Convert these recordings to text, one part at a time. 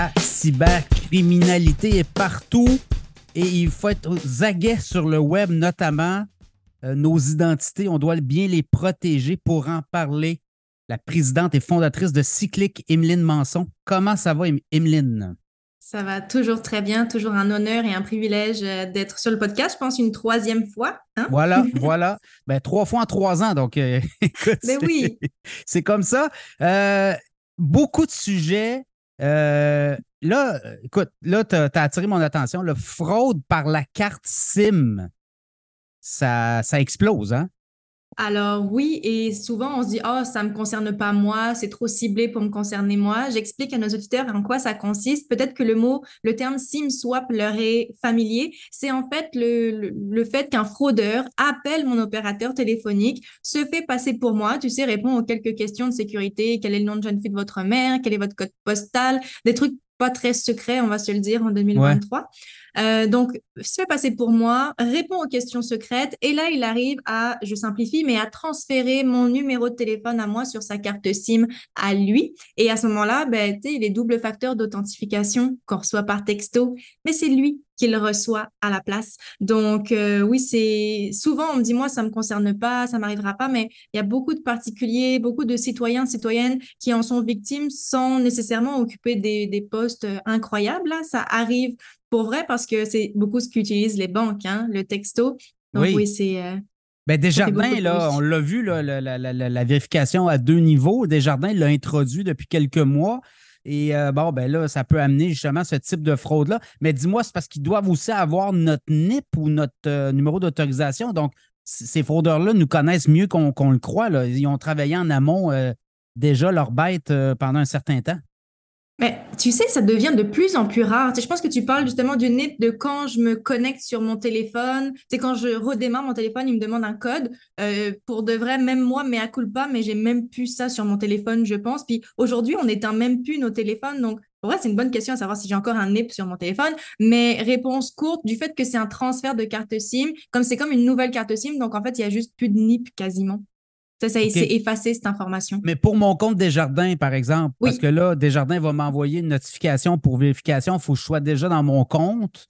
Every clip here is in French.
La cybercriminalité est partout et il faut être aux aguets sur le web, notamment euh, nos identités. On doit bien les protéger pour en parler. La présidente et fondatrice de Cyclic, Emeline Manson. Comment ça va, Emeline? Ça va toujours très bien, toujours un honneur et un privilège euh, d'être sur le podcast, je pense une troisième fois. Hein? Voilà, voilà. Ben, trois fois en trois ans, donc euh, écoute, ben oui. c'est comme ça. beaucoup de sujets, euh, là, écoute, là, tu as, attiré mon attention. Le fraude par la carte SIM, ça, ça explose, hein? Alors oui, et souvent on se dit, oh, ça ne me concerne pas moi, c'est trop ciblé pour me concerner moi. J'explique à nos auditeurs en quoi ça consiste. Peut-être que le mot, le terme SIM swap leur est familier. C'est en fait le, le, fait qu'un fraudeur appelle mon opérateur téléphonique, se fait passer pour moi, tu sais, répond aux quelques questions de sécurité, quel est le nom de jeune fille de votre mère, quel est votre code postal, des trucs pas très secrets, on va se le dire, en 2023. Euh, donc, se fait passer pour moi, répond aux questions secrètes et là, il arrive à, je simplifie, mais à transférer mon numéro de téléphone à moi sur sa carte SIM à lui. Et à ce moment-là, ben, il est double facteur d'authentification qu'on reçoit par texto, mais c'est lui qui le reçoit à la place. Donc, euh, oui, c'est souvent, on me dit, moi, ça me concerne pas, ça m'arrivera pas, mais il y a beaucoup de particuliers, beaucoup de citoyens, citoyennes qui en sont victimes sans nécessairement occuper des, des postes incroyables. Là. Ça arrive pour vrai, parce que c'est beaucoup ce qu'utilisent les banques, hein, le texto. Donc oui, c'est... Euh, ben Desjardins, là, on l'a vu, là, la, vérification à deux niveaux. Desjardins l'a introduit depuis quelques mois. Et euh, bon, ben là, ça peut amener justement ce type de fraude-là. Mais dis-moi, c'est parce qu'ils doivent aussi avoir notre NIP ou notre euh, numéro d'autorisation. Donc, ces fraudeurs-là nous connaissent mieux qu'on le croit. Ils ont travaillé en amont déjà leur bête pendant un certain temps. Mais tu sais, ça devient de plus en plus rare. je pense que tu parles justement du NIP de quand je me connecte sur mon téléphone. C'est quand je redémarre mon téléphone, il me demande un code. Euh, pour de vrai, même moi, mais à pas, mais j'ai même plus ça sur mon téléphone, je pense. Puis aujourd'hui, on n'éteint même plus nos téléphones. Donc, pour vrai, c'est une bonne question à savoir si j'ai encore un NIP sur mon téléphone. Mais réponse courte, du fait que c'est un transfert de carte SIM, comme c'est comme une nouvelle carte SIM, donc en fait, il y a juste plus de NIP quasiment. Ça, ça s'est effacé cette information. Mais pour mon compte Desjardins, par exemple, parce que là, Desjardins va m'envoyer une notification pour vérification, il faut que je sois déjà dans mon compte.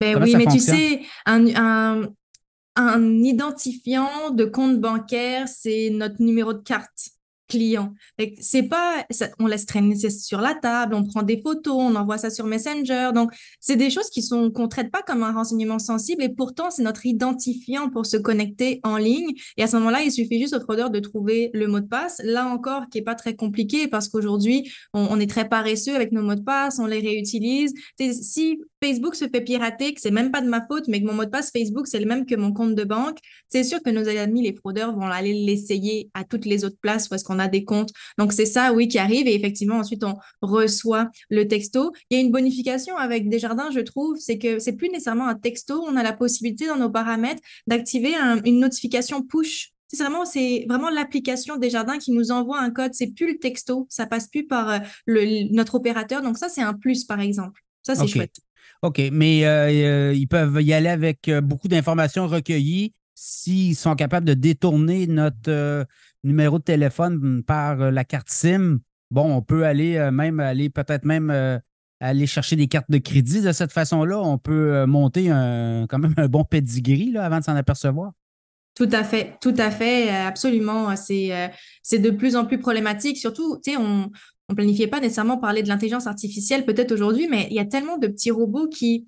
Ben oui, mais tu sais, un, un identifiant de compte bancaire, c'est notre numéro de carte client. C'est pas, on laisse traîner sur la table, on prend des photos, on envoie ça sur Messenger. Donc, c'est des choses qui sont qu'on traite pas comme un renseignement sensible et pourtant c'est notre identifiant pour se connecter en ligne. Et à ce moment-là, il suffit juste au fraudeur de trouver le mot de passe. Là encore, qui est pas très compliqué parce qu'aujourd'hui, on, est très paresseux avec nos mots de passe, on les réutilise. si Facebook se fait pirater, que c'est même pas de ma faute, mais que mon mot de passe Facebook c'est le même que mon compte de banque, c'est sûr que nos amis les fraudeurs vont aller l'essayer à toutes les autres places parce qu'on a des comptes. Donc, c'est ça, oui, qui arrive. Et effectivement, ensuite, on reçoit le texto. Il y a une bonification avec Desjardins, je trouve, c'est que c'est plus nécessairement un texto. On a la possibilité dans nos paramètres d'activer une notification push c'est vraiment, c'est vraiment l'application Desjardins qui nous envoie un code. C'est plus le texto, ça passe plus par euh, le, notre opérateur. Donc ça, c'est un plus, par exemple. Ça, c'est chouette. OK, mais euh, euh, ils peuvent y aller avec beaucoup d'informations recueillies s'ils sont capables de détourner notre numéro de téléphone par euh, la carte SIM, bon, on peut aller euh, même aller peut-être même euh, aller chercher des cartes de crédit de cette façon-là. On peut monter un, quand même un bon pedigree là, avant de s'en apercevoir. Tout à fait, tout à fait, absolument. C'est c'est de plus en plus problématique. Surtout, tu sais, on ne planifiait pas nécessairement parler de l'intelligence artificielle peut-être aujourd'hui, mais il y a tellement de petits robots qui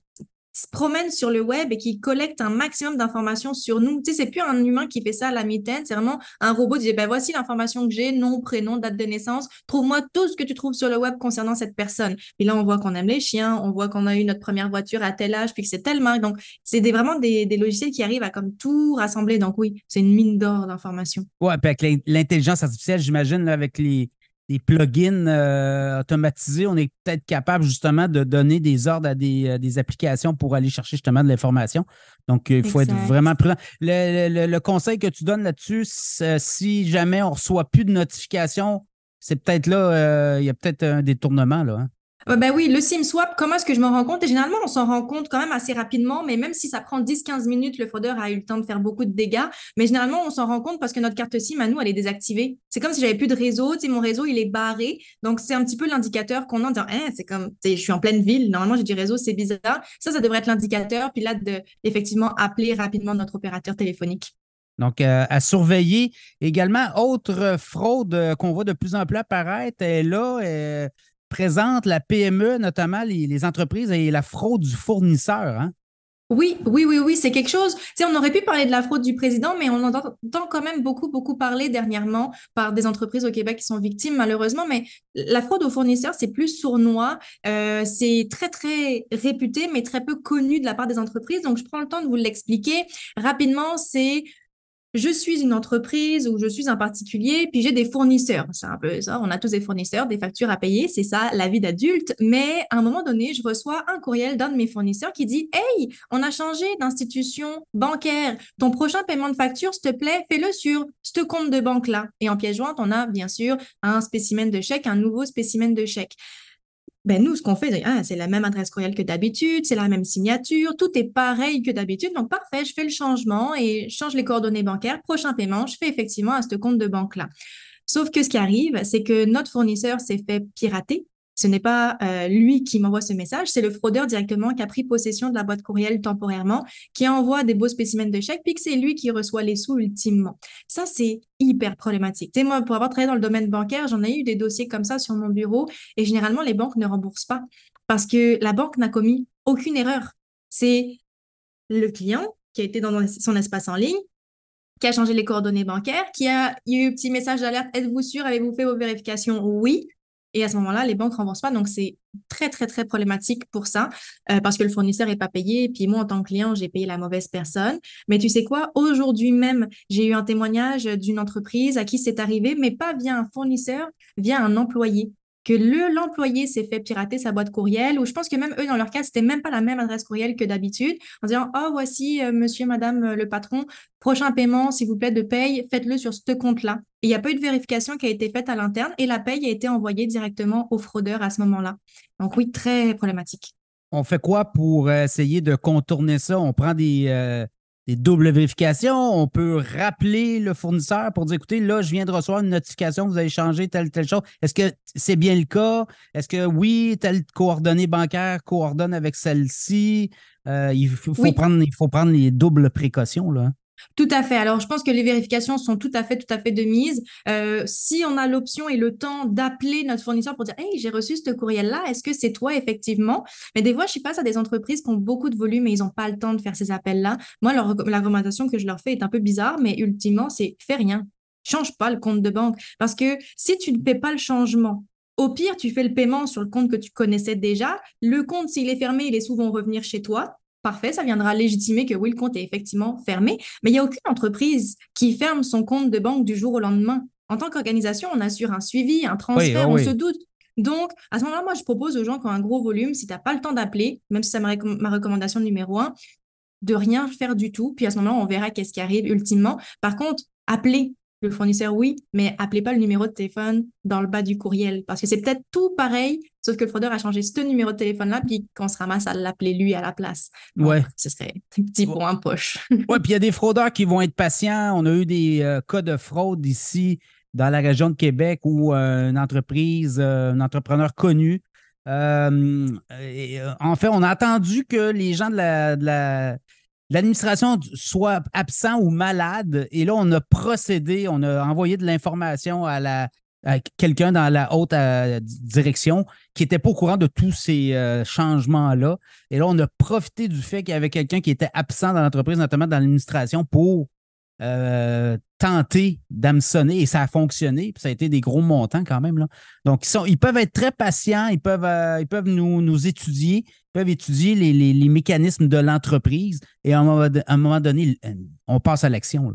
se promène sur le web et qui collecte un maximum d'informations sur nous. Tu sais, c'est plus un humain qui fait ça à la mitaine, c'est vraiment un robot qui dit, ben voici l'information que j'ai, nom, prénom, date de naissance, trouve-moi tout ce que tu trouves sur le web concernant cette personne. Et là, on voit qu'on aime les chiens, on voit qu'on a eu notre première voiture à tel âge, puis que c'est telle marque. Donc, c'est des, vraiment des, des, logiciels qui arrivent à comme tout rassembler. Donc oui, c'est une mine d'or d'informations. Ouais, puis avec l'intelligence artificielle, j'imagine, avec les des plugins euh, automatisés, on est peut-être capable justement de donner des ordres à des, euh, applications pour aller chercher justement de l'information. Donc, il faut être vraiment prudent. Le, conseil que tu donnes là-dessus, si jamais on ne reçoit plus de notifications, c'est peut-être là, euh, il y a peut-être un détournement. Là, hein. Ben oui, le SIM swap, comment est-ce que je m'en rends compte? Et généralement, on s'en rend compte quand même assez rapidement, mais même si ça prend 10-15 minutes, le fraudeur a eu le temps de faire beaucoup de dégâts. Mais généralement, on s'en rend compte parce que notre carte SIM, à nous, elle est désactivée. C'est comme si j'avais plus de réseau. Mon réseau, il est barré. Donc, c'est un petit peu l'indicateur qu'on a en disant, hein, c'est comme, je suis en pleine ville. Normalement, j'ai du réseau, c'est bizarre. Ça, ça devrait être l'indicateur. Puis là, de, effectivement, appeler rapidement notre opérateur téléphonique. Donc, euh, à surveiller. Également, autre fraude euh, qu'on voit de plus en plus apparaître, là, euh, présente la PME, notamment les, entreprises et la fraude du fournisseur. Hein? Oui, oui, oui, oui, c'est quelque chose. Tu on aurait pu parler de la fraude du président, mais on entend quand même beaucoup, beaucoup parler dernièrement par des entreprises au Québec qui sont victimes, malheureusement. Mais la fraude aux fournisseurs, c'est plus sournois. c'est très, très réputé, mais très peu connu de la part des entreprises. Donc, je prends le temps de vous l'expliquer. Rapidement, c'est je suis une entreprise ou je suis un particulier, puis j'ai des fournisseurs. C'est un peu ça, on a tous des fournisseurs, des factures à payer, c'est ça la vie d'adulte. Mais à un moment donné, je reçois un courriel d'un de mes fournisseurs qui dit Hey, on a changé d'institution bancaire. Ton prochain paiement de facture, s'il te plaît, fais-le sur ce compte de banque-là. Et en pièce jointe, on a bien sûr un spécimen de chèque, un nouveau spécimen de chèque ben nous, ce qu'on fait, ah, c'est la même adresse courriel que d'habitude, c'est la même signature, tout est pareil que d'habitude. Donc, parfait, je fais le changement et je change les coordonnées bancaires. Prochain paiement, je fais effectivement à ce compte de banque-là. Sauf que ce qui arrive, c'est que notre fournisseur s'est fait pirater ce n'est pas euh, lui qui m'envoie ce message, c'est le fraudeur directement qui a pris possession de la boîte courriel temporairement, qui envoie des beaux spécimens de chèques, puis que c'est lui qui reçoit les sous ultimement. Ça, c'est hyper problématique. Tu moi, pour avoir travaillé dans le domaine bancaire, j'en ai eu des dossiers comme ça sur mon bureau, et généralement, les banques ne remboursent pas parce que la banque n'a commis aucune erreur. C'est le client qui a été dans son espace en ligne, qui a changé les coordonnées bancaires, qui a eu un petit message d'alerte, êtes-vous sûr, avez-vous fait vos vérifications? Oui. Et à ce moment-là, les banques ne remboursent pas. Donc, c'est très, très, très problématique pour ça euh, parce que le fournisseur n'est pas payé. Et puis moi, en tant que client, j'ai payé la mauvaise personne. Mais tu sais quoi? Aujourd'hui même, j'ai eu un témoignage d'une entreprise à qui c'est arrivé, mais pas via un fournisseur, via un employé que le l'employé s'est fait pirater sa boîte courriel, ou je pense que même eux, dans leur cas, c'était même pas la même adresse courriel que d'habitude, en disant Oh, voici, euh, monsieur, madame euh, le patron, prochain paiement, s'il vous plaît, de paye, faites-le sur ce compte-là. Il n'y a pas eu de vérification qui a été faite à l'interne et la paye a été envoyée directement au fraudeur à ce moment-là. Donc, oui, très problématique. On fait quoi pour essayer de contourner ça? On prend des, euh, des doubles vérifications. On peut rappeler le fournisseur pour dire écoutez, là, je viens de recevoir une notification, vous avez changé telle, telle chose. Est-ce que c'est bien le cas? Est-ce que oui, telle coordonnée bancaire coordonne avec celle-ci? Euh, il, faut, prendre, il faut prendre les doubles précautions. Là. Tout à fait. Alors, je pense que les vérifications sont tout à fait, tout à fait de mise. Euh, si on a l'option et le temps d'appeler notre fournisseur pour dire, hey, j'ai reçu ce courriel-là, est-ce que c'est toi effectivement? Mais des fois, je suis face à des entreprises qui ont beaucoup de volume et ils n'ont pas le temps de faire ces appels-là. Moi, la recommandation que je leur fais est un peu bizarre, mais ultimement, c'est fais rien. Change pas le compte de banque. Parce que si tu ne fais pas le changement, au pire, tu fais le paiement sur le compte que tu connaissais déjà. Le compte, s'il est fermé, les sous vont revenir chez toi parfait, ça viendra légitimer que oui, le compte est effectivement fermé, mais il n'y a aucune entreprise qui ferme son compte de banque du jour au lendemain. En tant qu'organisation, on assure un suivi, un transfert, on se doute. Donc, à ce moment-là, moi, je propose aux gens qui ont un gros volume, si tu n'as pas le temps d'appeler, même si c'est ma, ma recommandation numéro un, de rien faire du tout. Puis à ce moment-là, on verra qu'est-ce qui arrive ultimement. Par contre, appeler le fournisseur, oui, mais appelez pas le numéro de téléphone dans le bas du courriel parce que c'est peut-être tout pareil, sauf que le fraudeur a changé ce numéro de téléphone-là, puis qu'on se ramasse à l'appeler lui à la place. ouais. Ce serait un petit point en poche. ouais, puis il y a des fraudeurs qui vont être patients. On a eu des euh, cas de fraude ici dans la région de Québec où euh, une entreprise, euh, un entrepreneur connu, en fait, on a attendu que les gens de la l'administration soit absent ou malade. Et là, on a procédé, on a envoyé de l'information à quelqu'un dans la haute euh, direction qui n'était pas au courant de tous ces euh, changements-là. Et là, on a profité du fait qu'il y avait quelqu'un qui était absent dans l'entreprise, notamment dans l'administration, pour euh, tenter d'hameçonner et ça a fonctionné. Puis ça a été des gros montants quand même. Donc, ils, ils peuvent être très patients, ils peuvent, ils peuvent nous, étudier, peuvent étudier les, mécanismes de l'entreprise et à un, moment, donné, on passe à l'action.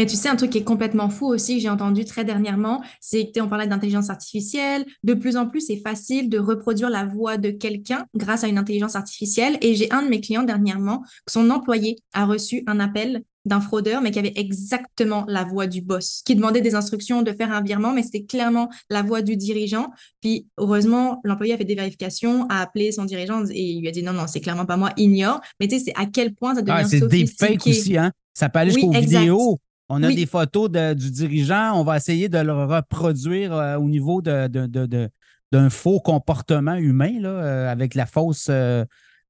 Mais tu sais, un truc qui est complètement fou aussi, que j'ai entendu très dernièrement, c'est que on parlait d'intelligence artificielle. De plus en plus, c'est facile de reproduire la voix de quelqu'un grâce à une intelligence artificielle. Et j'ai un de mes clients dernièrement, son employé a reçu un appel d'un fraudeur, mais qui avait exactement la voix du boss, qui demandait des instructions de faire un virement, mais c'était clairement la voix du dirigeant. Puis, heureusement, l'employé a fait des vérifications, a appelé son dirigeant et il lui a dit non, non, c'est clairement pas moi, ignore. Mais tu sais, c'est à quel point ça devient ah, C'est des fakes aussi, hein? Ça peut aller jusqu'aux vidéos. On a des photos du dirigeant, on va essayer de le reproduire euh, au niveau d'un de, faux comportement humain, là, euh, avec la fausse. Euh,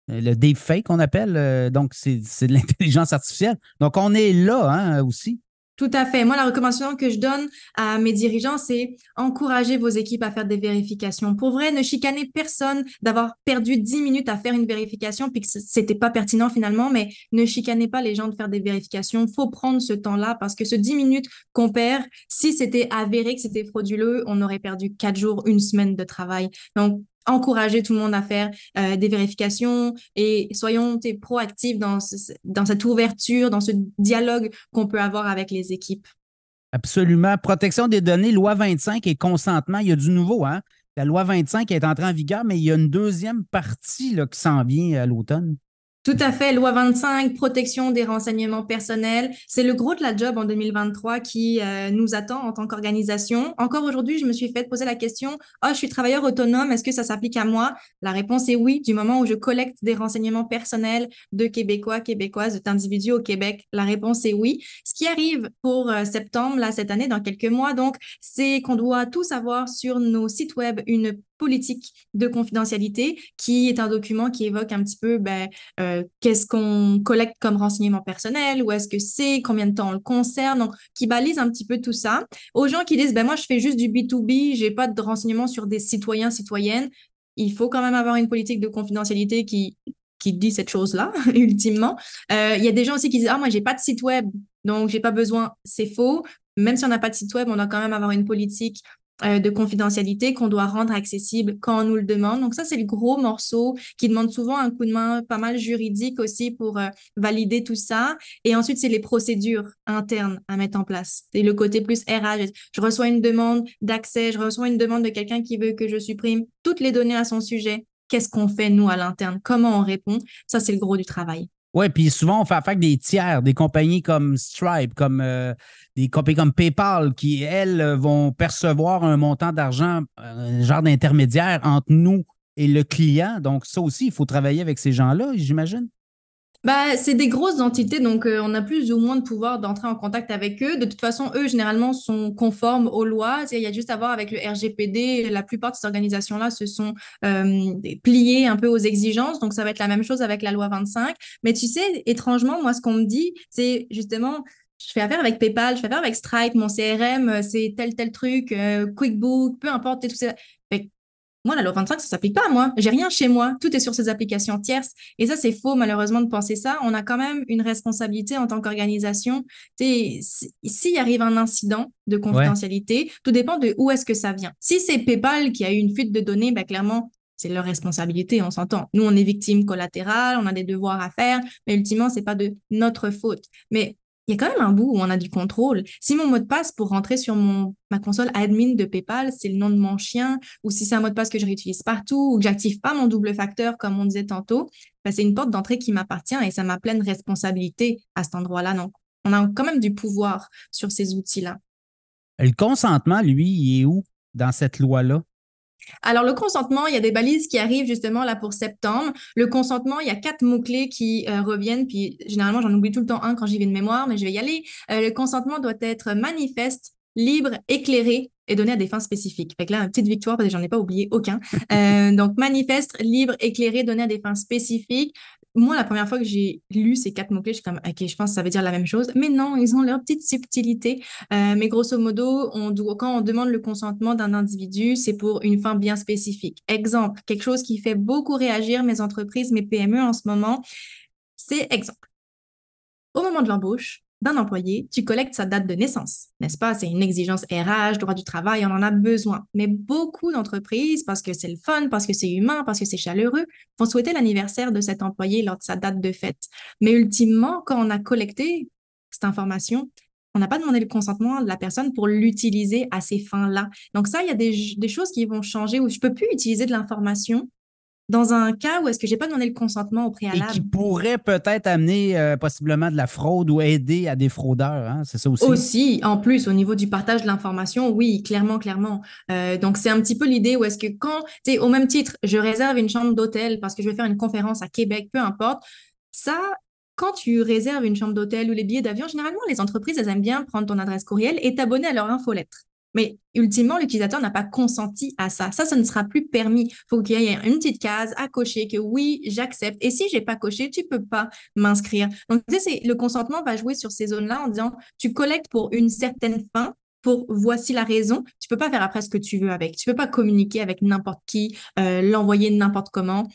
le deepfake qu'on appelle. donc, c'est de l'intelligence artificielle. Donc, on est là hein, aussi. Tout à fait. Moi, la recommandation que je donne à mes dirigeants, c'est encourager vos équipes à faire des vérifications. Pour vrai, ne chicanez personne d'avoir perdu 10 minutes à faire une vérification puis que c'était pas pertinent finalement, mais ne chicanez pas les gens de faire des vérifications. Faut prendre ce temps-là parce que ce 10 minutes qu'on perd, si c'était avéré que c'était frauduleux, on aurait perdu 4 jours, une semaine de travail. Donc, encourager tout le monde à faire euh, des vérifications et soyons proactifs dans, cette ouverture, dans ce dialogue qu'on peut avoir avec les équipes. Absolument. Protection des données, loi 25 et consentement, il y a du nouveau. Hein? La loi 25 est entrée en vigueur, mais il y a une deuxième partie là, qui s'en vient à l'automne. Tout à fait. Loi 25, protection des renseignements personnels. C'est le gros de la job en 2023 qui euh, nous attend en tant qu'organisation. Encore aujourd'hui, je me suis fait poser la question, oh, je suis travailleur autonome, est-ce que ça s'applique à moi? La réponse est oui, du moment où je collecte des renseignements personnels de Québécois, Québécoises, d'individus au Québec. La réponse est oui. Ce qui arrive pour euh, septembre, là, cette année, dans quelques mois, donc, c'est qu'on doit tous avoir sur nos sites web une politique de confidentialité, qui est un document qui évoque un petit peu ben, euh, qu'est-ce qu'on collecte comme renseignement personnel, où est-ce que c'est, combien de temps on le concerne, donc qui balise un petit peu tout ça. Aux gens qui disent, ben, moi, je fais juste du B2B, j'ai pas de renseignements sur des citoyens, citoyennes, il faut quand même avoir une politique de confidentialité qui qui dit cette chose-là, ultimement. Euh, il y a des gens aussi qui disent, ah, moi, j'ai pas de site web, donc j'ai pas besoin. C'est faux. Même si on n'a pas de site web, on doit quand même avoir une politique de confidentialité qu'on doit rendre accessible quand on nous le demande. Donc ça, c'est le gros morceau qui demande souvent un coup de main pas mal juridique aussi pour euh, valider tout ça. Et ensuite, c'est les procédures internes à mettre en place. C'est le côté plus RH. Je reçois une demande d'accès, je reçois une demande de quelqu'un qui veut que je supprime toutes les données à son sujet. Qu'est-ce qu'on fait, nous, à l'interne? Comment on répond? Ça, c'est le gros du travail. Oui, puis souvent, on fait affaire avec des tiers, des compagnies comme Stripe, comme euh, des compagnies comme PayPal, qui, elles, vont percevoir un montant d'argent, un genre d'intermédiaire entre nous et le client. Donc, ça aussi, il faut travailler avec ces gens-là, j'imagine. Bah, c'est des grosses entités, donc euh, on a plus ou moins de pouvoir d'entrer en contact avec eux. De toute façon, eux, généralement, sont conformes aux lois. Il y a juste à voir avec le RGPD. La plupart de ces organisations-là se sont euh, pliées un peu aux exigences. Donc, ça va être la même chose avec la loi 25. Mais tu sais, étrangement, moi, ce qu'on me dit, c'est justement, je fais affaire avec PayPal, je fais affaire avec Stripe, mon CRM, euh, c'est tel, tel truc, QuickBook, peu importe, tout ça. Moi, la loi 25, ça s'applique pas à moi. J'ai rien chez moi. Tout est sur ces applications tierces. Et ça, c'est faux, malheureusement, de penser ça. On a quand même une responsabilité en tant qu'organisation. S'il arrive un incident de confidentialité, tout dépend de où est-ce que ça vient. Si c'est PayPal qui a eu une fuite de données, ben, clairement, c'est leur responsabilité, on s'entend. Nous, on est victime collatérale, on a des devoirs à faire, mais ultimement, c'est pas de notre faute. Mais il y a quand même un bout où on a du contrôle. Si mon mot de passe pour rentrer sur ma console admin de PayPal, c'est le nom de mon chien, ou si c'est un mot de passe que je réutilise partout, ou que j'active pas mon double facteur, comme on disait tantôt, ben, c'est une porte d'entrée qui m'appartient et ça m'a pleine responsabilité à cet endroit-là. Donc, on a quand même du pouvoir sur ces outils-là. Le consentement, lui, il est où dans cette loi-là? Alors, le consentement, il y a des balises qui arrivent justement là pour septembre. Le consentement, il y a quatre mots-clés qui euh, reviennent, puis généralement, j'en oublie tout le temps un quand j'y vais de mémoire, mais je vais y aller. Euh, le consentement doit être manifeste, libre, éclairé et donné à des fins spécifiques. Fait que là, une petite victoire parce que j'en ai pas oublié aucun. Euh, donc, manifeste, libre, éclairé, donné à des fins spécifiques moi, la première fois que j'ai lu ces quatre mots-clés, je suis comme, OK, je pense que ça veut dire la même chose. Mais non, ils ont leur petite subtilité. Euh, mais grosso modo, on doit, quand on demande le consentement d'un individu, c'est pour une fin bien spécifique. Exemple, quelque chose qui fait beaucoup réagir mes entreprises, mes PME en ce moment, c'est exemple. Au moment de l'embauche, d'un employé, tu collectes sa date de naissance, n'est-ce pas? C'est une exigence RH, droit du travail, on en a besoin. Mais beaucoup d'entreprises, parce que c'est le fun, parce que c'est humain, parce que c'est chaleureux, vont souhaiter l'anniversaire de cet employé lors de sa date de fête. Mais ultimement, quand on a collecté cette information, on n'a pas demandé le consentement de la personne pour l'utiliser à ces fins-là. Donc ça, il y a des, choses qui vont changer où je peux plus utiliser de l'information dans un cas où est-ce que j'ai pas demandé le consentement au préalable? Et qui pourrait peut-être amener euh, possiblement de la fraude ou aider à des fraudeurs, hein? c'est ça aussi? Aussi, en plus, au niveau du partage de l'information, oui, clairement, clairement. Euh, donc, c'est un petit peu l'idée où est-ce que quand, tu sais, au même titre, je réserve une chambre d'hôtel parce que je vais faire une conférence à Québec, peu importe, ça, quand tu réserves une chambre d'hôtel ou les billets d'avion, généralement, les entreprises, elles aiment bien prendre ton adresse courriel et t'abonner à leur infolettre. Mais ultimement, l'utilisateur n'a pas consenti à ça. Ça, ça ne sera plus permis. Il faut qu'il y ait une petite case à cocher que oui, j'accepte. Et si j'ai pas coché, tu peux pas m'inscrire. Donc, tu sais, le consentement va jouer sur ces zones-là en disant, tu collectes pour une certaine fin, pour voici la raison. Tu peux pas faire après ce que tu veux avec. Tu peux pas communiquer avec n'importe qui, euh, l'envoyer n'importe comment.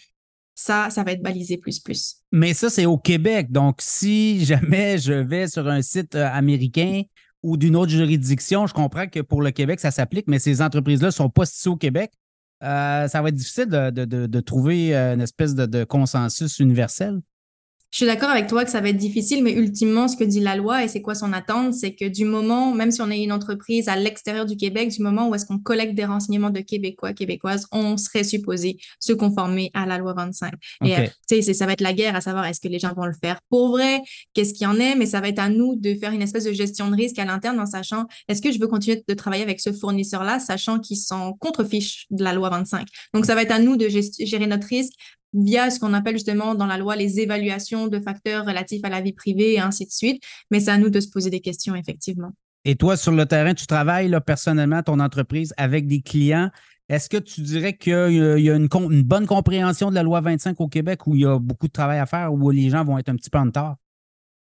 Ça, ça va être balisé plus plus. Mais ça, c'est au Québec. Donc, si jamais je vais sur un site euh, américain, ou d'une autre juridiction. Je comprends que pour le Québec, ça s'applique, mais ces entreprises-là ne sont pas situées au Québec. Euh, ça va être difficile de, trouver euh, une espèce de consensus universel. Je suis d'accord avec toi que ça va être difficile, mais ultimement, ce que dit la loi et c'est quoi son attente, c'est que du moment, même si on est une entreprise à l'extérieur du Québec, du moment où est-ce qu'on collecte des renseignements de Québécois, Québécoises, on serait supposé se conformer à la loi 25. Et euh, tu ça va être la guerre à savoir est-ce que les gens vont le faire pour vrai, qu'est-ce qu'il y en est, mais ça va être à nous de faire une espèce de gestion de risque à l'interne en sachant est-ce que je veux continuer de travailler avec ce fournisseur-là, sachant qu'ils sont contre-fiches de la loi 25. Donc, ça va être à nous de gérer notre risque via ce qu'on appelle justement dans la loi les évaluations de facteurs relatifs à la vie privée et ainsi de suite. Mais c'est à nous de se poser des questions, effectivement. Et toi, sur le terrain, tu travailles là, personnellement, ton entreprise, avec des clients. Est-ce que tu dirais qu'il y a, une, bonne compréhension de la loi 25 au Québec où il y a beaucoup de travail à faire, où les gens vont être un petit peu en retard?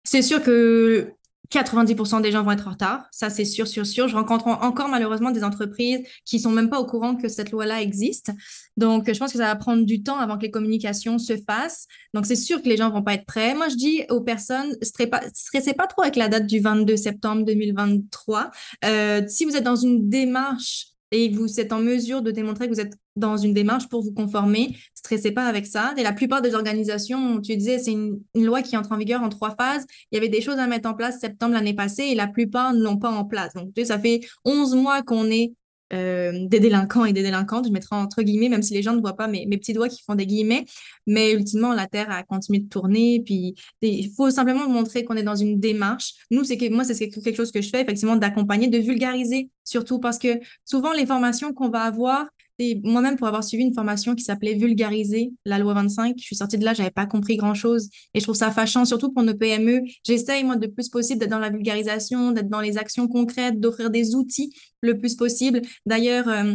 C'est sûr que 90% des gens vont être en retard, ça c'est sûr, sûr, sûr. Je rencontre encore malheureusement des entreprises qui sont même pas au courant que cette loi-là existe. Donc, je pense que ça va prendre du temps avant que les communications se fassent. Donc, c'est sûr que les gens vont pas être prêts. Moi, je dis aux personnes, stressez pas, trop avec la date du 22 septembre 2023. Euh, si vous êtes dans une démarche et vous êtes en mesure de démontrer que vous êtes dans une démarche pour vous conformer, stressez pas avec ça. Et la plupart des organisations, tu disais, c'est une, loi qui entre en vigueur en trois phases. Il y avait des choses à mettre en place septembre l'année passée et la plupart ne l'ont pas en place. Donc, ça fait 11 mois qu'on est euh, des délinquants et des délinquantes, je mettrai entre guillemets, même si les gens ne voient pas mes, mes petits doigts qui font des guillemets, mais ultimement, la Terre a continué de tourner, puis il faut simplement montrer qu'on est dans une démarche. Nous, c'est que moi, c'est quelque chose que je fais, effectivement, d'accompagner, de vulgariser, surtout parce que souvent, les formations qu'on va avoir, moi-même, pour avoir suivi une formation qui s'appelait Vulgariser la loi 25, je suis sortie de là, j'avais pas compris grand-chose. Et je trouve ça fâchant, surtout pour nos PME. J'essaye, moi, de plus possible d'être dans la vulgarisation, d'être dans les actions concrètes, d'offrir des outils le plus possible. D'ailleurs, euh,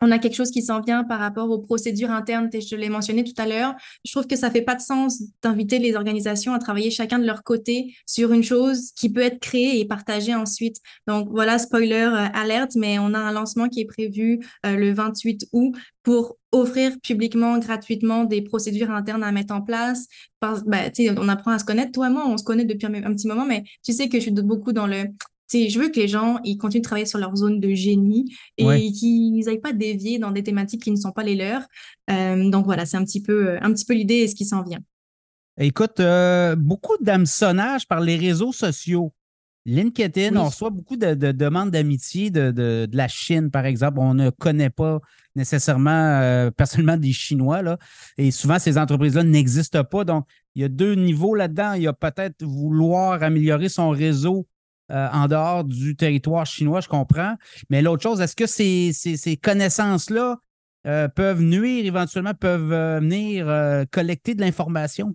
on a quelque chose qui s'en vient par rapport aux procédures internes, je l'ai mentionné tout à l'heure. Je trouve que ça fait pas de sens d'inviter les organisations à travailler chacun de leur côté sur une chose qui peut être créée et partagée ensuite. Donc voilà, spoiler euh, alerte, mais on a un lancement qui est prévu euh, le 28 août pour offrir publiquement, gratuitement des procédures internes à mettre en place. Par, ben, on apprend à se connaître. Toi et moi, on se connaît depuis un, un petit moment, mais tu sais que je suis beaucoup dans le je veux que les gens ils continuent de travailler sur leur zone de génie et qu'ils n'aillent pas dévier dans des thématiques qui ne sont pas les leurs. Euh, donc voilà, c'est un petit peu, un petit peu l'idée et ce qui s'en vient. Écoute, euh, beaucoup d'hameçonnage par les réseaux sociaux. LinkedIn, on reçoit beaucoup de, demandes d'amitié de, la Chine, par exemple. On ne connaît pas nécessairement euh, personnellement des Chinois. Là, et souvent, ces entreprises-là n'existent pas. Donc, il y a deux niveaux là-dedans. Il y a peut-être vouloir améliorer son réseau euh, en dehors du territoire chinois, je comprends. Mais l'autre chose, est-ce que ces, ces, connaissances-là euh, peuvent nuire éventuellement, peuvent euh, venir collecter de l'information?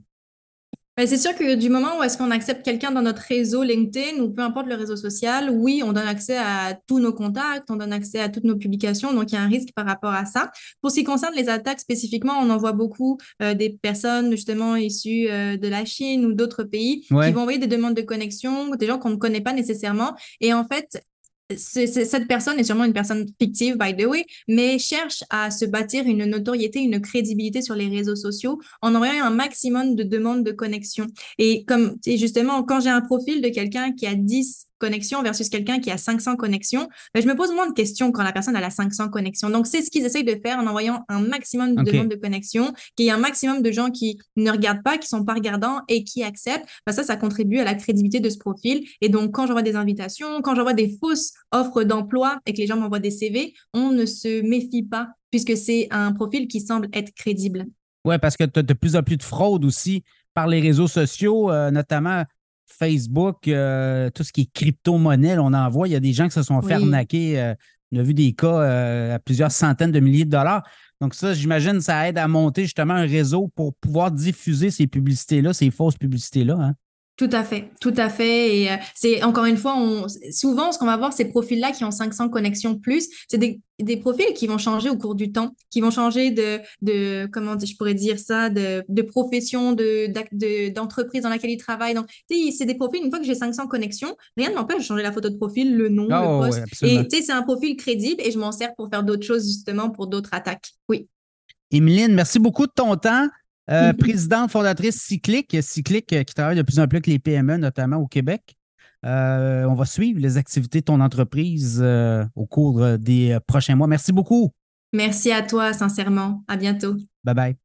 Ben, c'est sûr que du moment où est-ce qu'on accepte quelqu'un dans notre réseau LinkedIn ou peu importe le réseau social, oui, on donne accès à tous nos contacts, on donne accès à toutes nos publications, donc il y a un risque par rapport à ça. Pour ce qui concerne les attaques spécifiquement, on en voit beaucoup euh, des personnes justement issues euh, de la Chine ou d'autres pays qui vont envoyer des demandes de connexion, des gens qu'on ne connaît pas nécessairement. Et en fait, cette personne est sûrement une personne fictive, by the way, mais cherche à se bâtir une notoriété, une crédibilité sur les réseaux sociaux en envoyant un maximum de demandes de connexion. Et comme, et justement, quand j'ai un profil de quelqu'un qui a 10 connexions versus quelqu'un qui a 500 connexions, ben, je me pose moins de questions quand la personne a 500 connexions. Donc, c'est ce qu'ils essayent de faire en envoyant un maximum de demandes de connexion, qu'il y ait un maximum de gens qui ne regardent pas, qui sont pas regardants et qui acceptent. Ben, ça, ça contribue à la crédibilité de ce profil. Et donc, quand j'envoie des invitations, quand j'envoie des fausses offres d'emploi et que les gens m'envoient des CV, on ne se méfie pas puisque c'est un profil qui semble être crédible. Oui, parce que tu as de plus en plus de fraude aussi par les réseaux sociaux, euh, notamment Facebook, euh, tout ce qui est crypto-monnaie, on en voit. Il y a des gens qui se sont fait arnaquer. Euh, on a vu des cas à plusieurs centaines de milliers de dollars. Donc, ça, j'imagine, ça aide à monter justement un réseau pour pouvoir diffuser ces publicités-là, ces fausses publicités-là. Hein? Tout à fait, tout à fait. Et euh, c'est encore une fois, on, souvent, ce qu'on va voir, ces profils-là qui ont 500 connexions plus, c'est des, des, profils qui vont changer au cours du temps, qui vont changer de, de comment je pourrais dire ça, de, de profession, de, d'entreprise dans laquelle ils travaillent. Donc, c'est des profils, une fois que j'ai 500 connexions, rien ne m'empêche de changer la photo de profil, le nom, le oh, poste. et tu sais, c'est un profil crédible et je m'en sers pour faire d'autres choses, justement, pour d'autres attaques. Oui. Emeline, merci beaucoup de ton temps. Euh, mm-hmm. présidente fondatrice Cyclic, Cyclic euh, qui travaille de plus en plus avec les PME, notamment au Québec. Euh, on va suivre les activités de ton entreprise au cours des prochains mois. Merci beaucoup. Merci à toi, sincèrement. À bientôt. Bye bye.